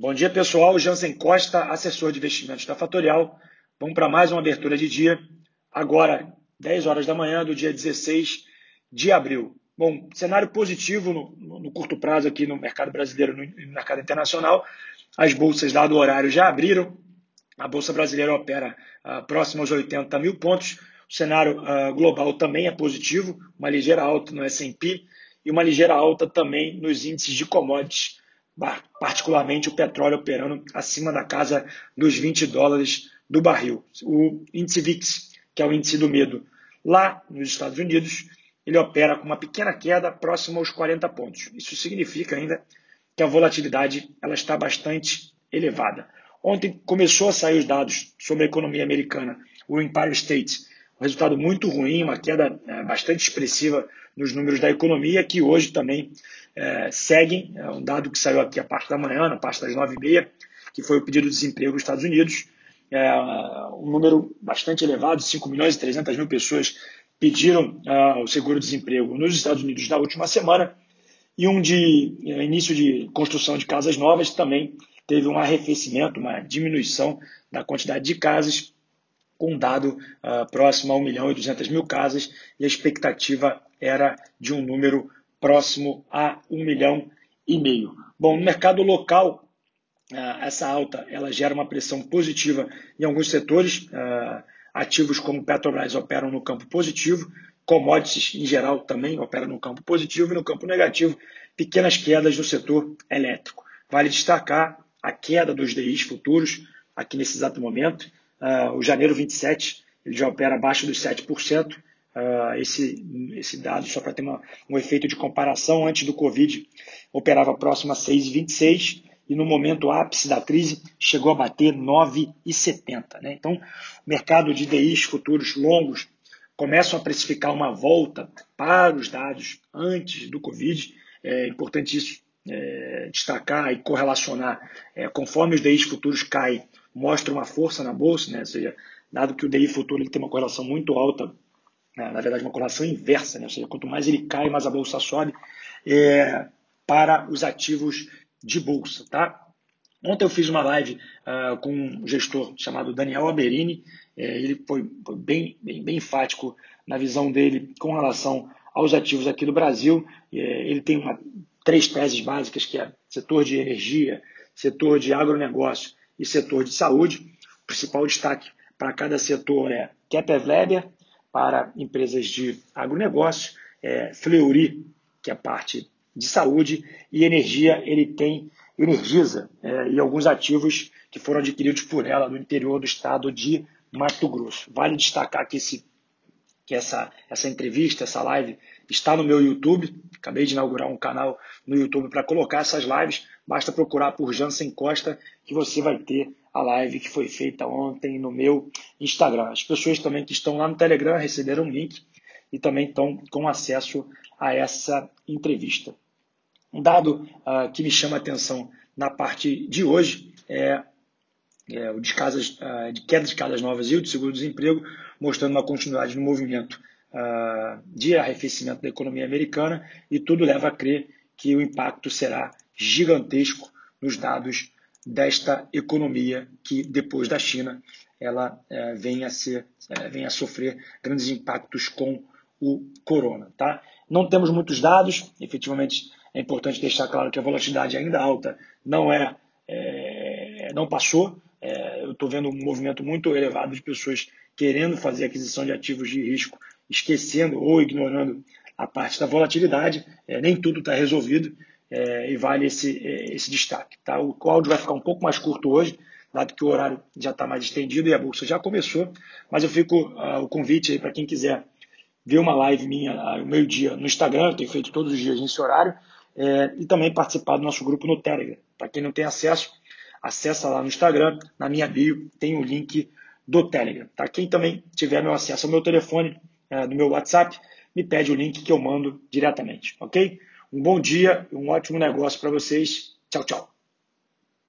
Bom dia, pessoal. Jansen Costa, assessor de investimentos da Fatorial. Vamos para mais uma abertura de dia. Agora, 10 horas da manhã do dia 16 de abril. Bom, cenário positivo no, no, curto prazo aqui no mercado brasileiro e no, mercado internacional. As bolsas, dado o horário, já abriram. A Bolsa Brasileira opera uh, próximo aos 80 mil pontos. O cenário uh, global também é positivo, uma ligeira alta no S&P e uma ligeira alta também nos índices de commodities, particularmente o petróleo operando acima da casa dos 20 dólares do barril. O índice VIX, que é o índice do medo lá nos Estados Unidos, ele opera com uma pequena queda próxima aos 40 pontos. Isso significa ainda que a volatilidade ela está bastante elevada. Ontem começou a sair os dados sobre a economia americana, o Empire State, um resultado muito ruim, uma queda é, bastante expressiva nos números da economia, que hoje também é, seguem, é um dado que saiu aqui a parte da manhã, na parte das 9h30, que foi o pedido de desemprego nos Estados Unidos, é, um número bastante elevado, 5 milhões e 300 mil pessoas pediram uh, o seguro-desemprego nos Estados Unidos na última semana, e um de uh, início de construção de casas novas também teve um arrefecimento, uma diminuição da quantidade de casas, com um dado uh, próximo a 1 milhão e 200 mil casas, e a expectativa era de um número próximo a 1 milhão e meio. Bom, no mercado local, uh, essa alta ela gera uma pressão positiva em alguns setores. Uh, ativos como Petrobras operam no campo positivo, commodities em geral também operam no campo positivo e no campo negativo, pequenas quedas no setor elétrico. Vale destacar a queda dos DIs futuros aqui nesse exato momento. Uh, o janeiro 27 ele já opera abaixo dos 7%. Uh, ah, esse, esse dado, só para ter uma, um efeito de comparação, antes do Covid operava próximo a 6,26 e no momento ápice da crise chegou a bater 9,70. Né? Então, o mercado de DIs futuros longos começam a precificar uma volta para os dados antes do Covid. É importante isso é, destacar e correlacionar. É, conforme os DIs futuros caem, mostra uma força na bolsa, né? ou seja, dado que o DI futuro ele tem uma correlação muito alta, né? na verdade uma correlação inversa, né? ou seja, quanto mais ele cai, mais a bolsa sobe, é, para os ativos de bolsa. Tá? Ontem eu fiz uma live uh, com um gestor chamado Daniel Aberini, é, ele foi, bem, bem, bem enfático na visão dele com relação aos ativos aqui do Brasil. É, ele tem uma, três teses básicas, que é setor de energia, setor de agronegócio e setor de saúde. O principal destaque para cada setor é Kepler para empresas de agronegócio, é Fleury, que é a parte de saúde, e energia, ele tem Energisa é, e alguns ativos que foram adquiridos por ela no interior do estado de Mato Grosso. Vale destacar que, esse, que essa, essa entrevista, essa live, está no meu YouTube. Acabei de inaugurar um canal no YouTube para colocar essas lives. Basta procurar por Jansen Costa que você vai ter a live que foi feita ontem no meu Instagram. As pessoas também que estão lá no Telegram receberam um link e também estão com acesso a essa entrevista. Um dado uh, que me chama a atenção na parte de hoje é, é o de, casas, uh, de queda de casas novas e o de seguro-desemprego, mostrando uma continuidade no movimento uh, de arrefecimento da economia americana e tudo leva a crer que o impacto será gigantesco nos dados desta economia que depois da China ela é, vem a ser é, vem a sofrer grandes impactos com o corona, tá? Não temos muitos dados, efetivamente é importante deixar claro que a volatilidade ainda alta não é, é não passou. Eu estou vendo um movimento muito elevado de pessoas querendo fazer aquisição de ativos de risco esquecendo ou ignorando a parte da volatilidade, nem tudo está resolvido é, e vale esse, é, esse destaque. Tá? O áudio vai ficar um pouco mais curto hoje, dado que o horário já está mais estendido e a bolsa já começou, mas eu fico uh, o convite aí para quem quiser ver uma live minha ao uh, meio-dia no Instagram, eu tenho feito todos os dias nesse horário, é, e também participar do nosso grupo no Telegram. Para quem não tem acesso, acessa lá no Instagram, na minha bio tem o link do Telegram. Tá? Quem também tiver meu acesso ao meu telefone, é, no meu WhatsApp, me pede o link que eu mando diretamente, ok? Um bom dia um ótimo negócio para vocês. Tchau, tchau.